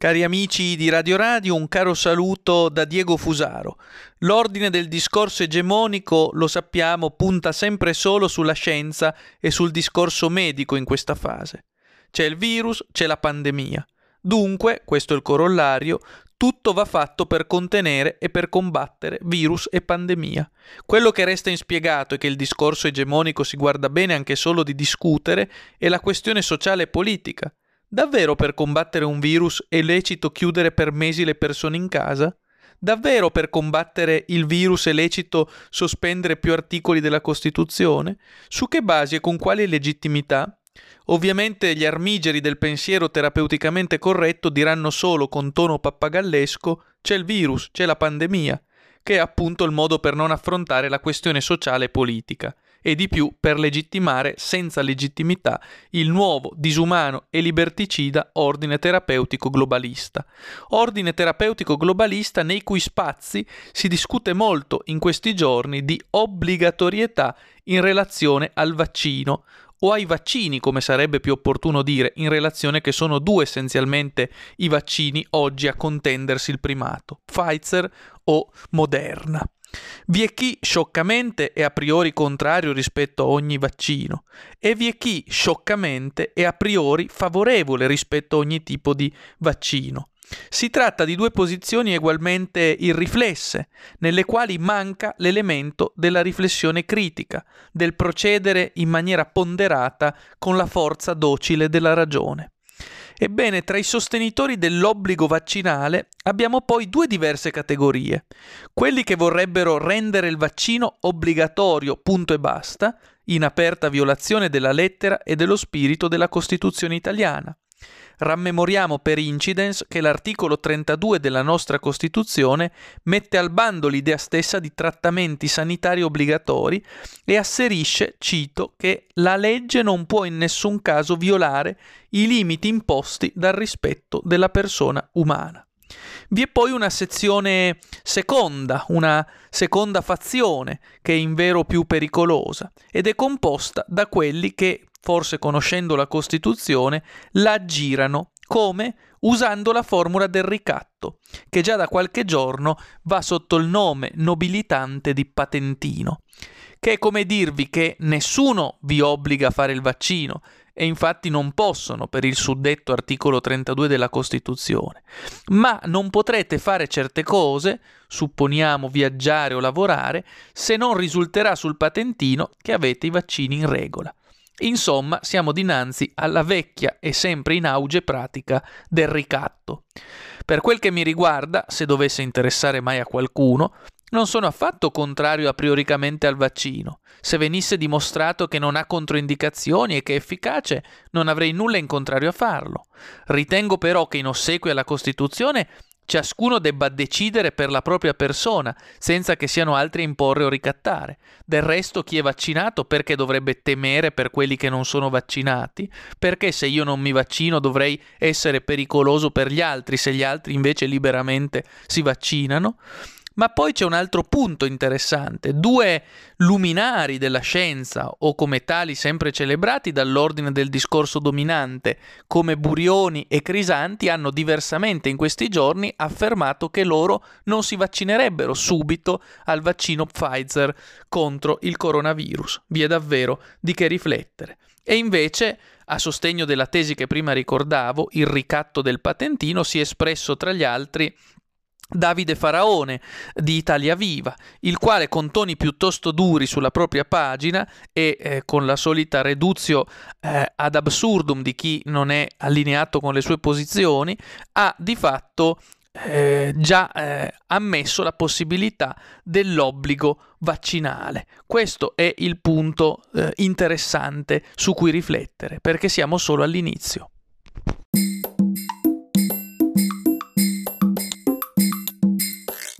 Cari amici di Radio Radio, un caro saluto da Diego Fusaro. L'ordine del discorso egemonico, lo sappiamo, punta sempre solo sulla scienza e sul discorso medico in questa fase. C'è il virus, c'è la pandemia. Dunque, questo è il corollario, tutto va fatto per contenere e per combattere virus e pandemia. Quello che resta inspiegato e che il discorso egemonico si guarda bene anche solo di discutere è la questione sociale e politica. Davvero per combattere un virus è lecito chiudere per mesi le persone in casa? Davvero per combattere il virus è lecito sospendere più articoli della Costituzione? Su che basi e con quale legittimità? Ovviamente gli armigeri del pensiero terapeuticamente corretto diranno solo con tono pappagallesco c'è il virus, c'è la pandemia, che è appunto il modo per non affrontare la questione sociale e politica e di più per legittimare senza legittimità il nuovo, disumano e liberticida ordine terapeutico globalista. Ordine terapeutico globalista nei cui spazi si discute molto in questi giorni di obbligatorietà in relazione al vaccino, o ai vaccini, come sarebbe più opportuno dire, in relazione che sono due essenzialmente i vaccini oggi a contendersi il primato, Pfizer o Moderna. Vi è chi scioccamente è a priori contrario rispetto a ogni vaccino e vi è chi scioccamente è a priori favorevole rispetto a ogni tipo di vaccino. Si tratta di due posizioni ugualmente irriflesse, nelle quali manca l'elemento della riflessione critica, del procedere in maniera ponderata con la forza docile della ragione. Ebbene, tra i sostenitori dell'obbligo vaccinale abbiamo poi due diverse categorie. Quelli che vorrebbero rendere il vaccino obbligatorio, punto e basta, in aperta violazione della lettera e dello spirito della Costituzione italiana. Rammemoriamo per incidence che l'articolo 32 della nostra Costituzione mette al bando l'idea stessa di trattamenti sanitari obbligatori e asserisce, cito, che la legge non può in nessun caso violare i limiti imposti dal rispetto della persona umana. Vi è poi una sezione seconda, una seconda fazione, che è in vero più pericolosa, ed è composta da quelli che forse conoscendo la Costituzione, la aggirano come? Usando la formula del ricatto, che già da qualche giorno va sotto il nome nobilitante di patentino, che è come dirvi che nessuno vi obbliga a fare il vaccino e infatti non possono per il suddetto articolo 32 della Costituzione, ma non potrete fare certe cose, supponiamo viaggiare o lavorare, se non risulterà sul patentino che avete i vaccini in regola. Insomma, siamo dinanzi alla vecchia e sempre in auge pratica del ricatto. Per quel che mi riguarda, se dovesse interessare mai a qualcuno, non sono affatto contrario a prioricamente al vaccino. Se venisse dimostrato che non ha controindicazioni e che è efficace, non avrei nulla in contrario a farlo. Ritengo però che in ossequio alla Costituzione ciascuno debba decidere per la propria persona, senza che siano altri a imporre o ricattare. Del resto, chi è vaccinato perché dovrebbe temere per quelli che non sono vaccinati? Perché se io non mi vaccino dovrei essere pericoloso per gli altri, se gli altri invece liberamente si vaccinano? Ma poi c'è un altro punto interessante. Due luminari della scienza, o come tali sempre celebrati dall'ordine del discorso dominante, come Burioni e Crisanti, hanno diversamente in questi giorni affermato che loro non si vaccinerebbero subito al vaccino Pfizer contro il coronavirus. Vi è davvero di che riflettere. E invece a sostegno della tesi che prima ricordavo, il ricatto del patentino si è espresso tra gli altri Davide Faraone di Italia Viva, il quale con toni piuttosto duri sulla propria pagina e eh, con la solita reduzio eh, ad absurdum di chi non è allineato con le sue posizioni, ha di fatto eh, già eh, ammesso la possibilità dell'obbligo vaccinale. Questo è il punto eh, interessante su cui riflettere, perché siamo solo all'inizio.